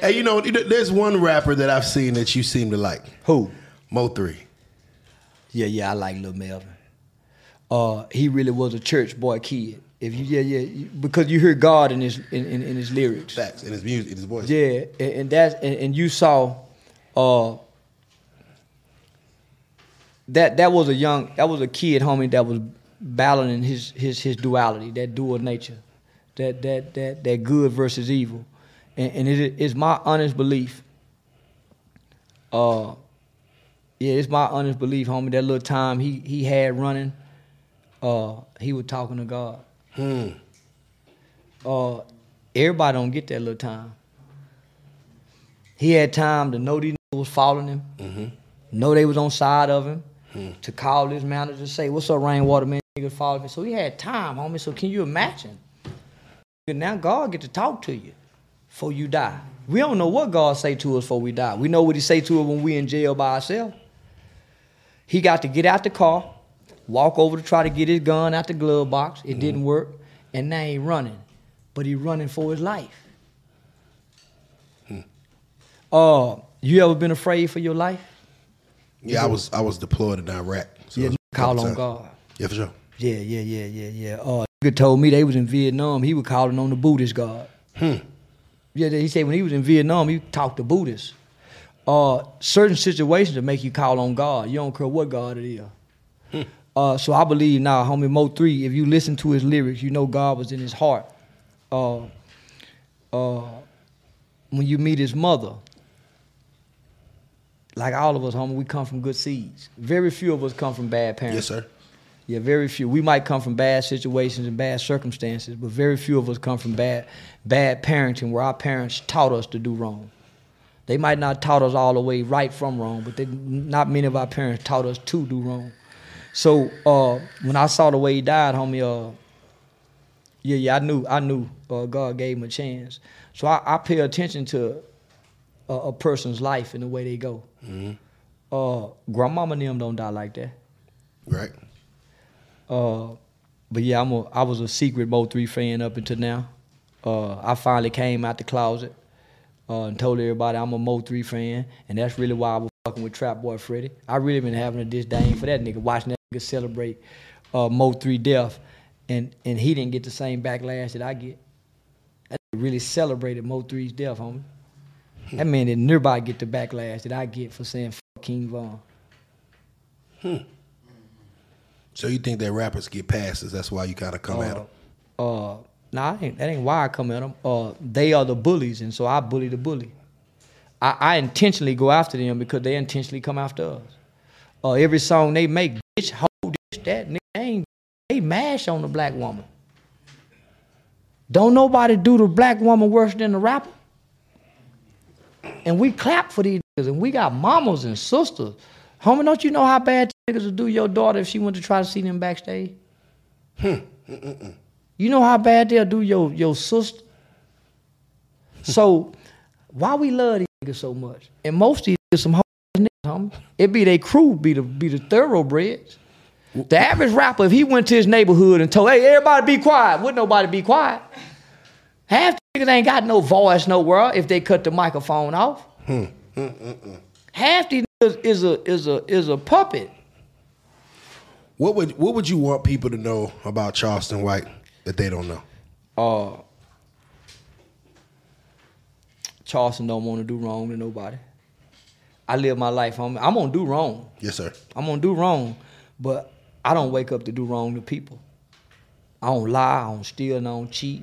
Hey, you know, there's one rapper that I've seen that you seem to like. Who? Mo three. Yeah, yeah, I like Lil Melvin. Uh, he really was a church boy kid. If you, yeah, yeah, you, because you hear God in his in, in, in his lyrics. Facts in his music, in his voice. Yeah, and, and that's and, and you saw, uh, that that was a young that was a kid, homie, that was battling his his his duality, that dual nature, that that that that good versus evil, and, and it is my honest belief. Uh, yeah, it's my honest belief, homie. That little time he he had running, uh, he was talking to God. Hmm. Uh, everybody don't get that little time. He had time to know these niggas was following him, Mm-hmm. know they was on side of him, Hmm. to call his manager say, "What's up, Rainwater man?" Niggas follow me. So he had time, homie. So can you imagine? Now God get to talk to you before you die. We don't know what God say to us before we die. We know what He say to us when we in jail by ourselves. He got to get out the car, walk over to try to get his gun out the glove box. It didn't work, and now he running, but he running for his life. Uh, you ever been afraid for your life? Yeah, I was I was deployed in Iraq. So Yeah, call on. God. Yeah, for sure. Yeah, yeah, yeah, yeah, yeah. Uh, nigga told me they was in Vietnam. He was calling on the Buddhist God. Hmm. Yeah, he said when he was in Vietnam, he talked to Buddhists. Uh, certain situations that make you call on God. You don't care what God it is. Hmm. Uh, so I believe now, homie Mo three. If you listen to his lyrics, you know God was in his heart. Uh, uh, when you meet his mother, like all of us, homie, we come from good seeds. Very few of us come from bad parents. Yes, sir. Yeah, very few. We might come from bad situations and bad circumstances, but very few of us come from bad bad parenting where our parents taught us to do wrong. They might not taught us all the way right from wrong, but they, not many of our parents taught us to do wrong. So uh, when I saw the way he died, homie, uh, yeah, yeah, I knew, I knew uh, God gave him a chance. So I, I pay attention to a, a person's life and the way they go. hmm Uh, grandmama and them don't die like that. Right. Uh, but yeah, I'm a, I was a secret Mo three fan up until now. Uh, I finally came out the closet uh, and told everybody I'm a Mo three fan, and that's really why I was fucking with Trap Boy Freddy. I really been having a disdain for that nigga, watching that nigga celebrate uh, Mo three death, and and he didn't get the same backlash that I get. That really celebrated Mo 3's death, homie. That man didn't nearby get the backlash that I get for saying fuck King Von. So you think that rappers get passes? That's why you of come at them. Uh, nah, that ain't, that ain't why I come at them. Uh, they are the bullies, and so I bully the bully. I, I intentionally go after them because they intentionally come after us. Uh, every song they make, bitch, hold this, that, nigga, they ain't, they mash on the black woman. Don't nobody do the black woman worse than the rapper. And we clap for these niggas, and we got mamas and sisters. Homie, don't you know how bad niggas would do your daughter if she went to try to see them backstage? Hmm, mm, mm, mm. You know how bad they'll do your your sister. so why we love these niggas so much? And most of these niggas some niggas, homie. It be they crew, be the be the thoroughbreds. The average rapper, if he went to his neighborhood and told, hey, everybody be quiet, would nobody be quiet? Half the niggas ain't got no voice nowhere if they cut the microphone off. Hmm, Half these niggas is a is a is a puppet. What would what would you want people to know about Charleston White that they don't know? uh Charleston don't want to do wrong to nobody. I live my life, homie. I'm gonna do wrong. Yes, sir. I'm gonna do wrong, but I don't wake up to do wrong to people. I don't lie, I don't steal, and I don't cheat.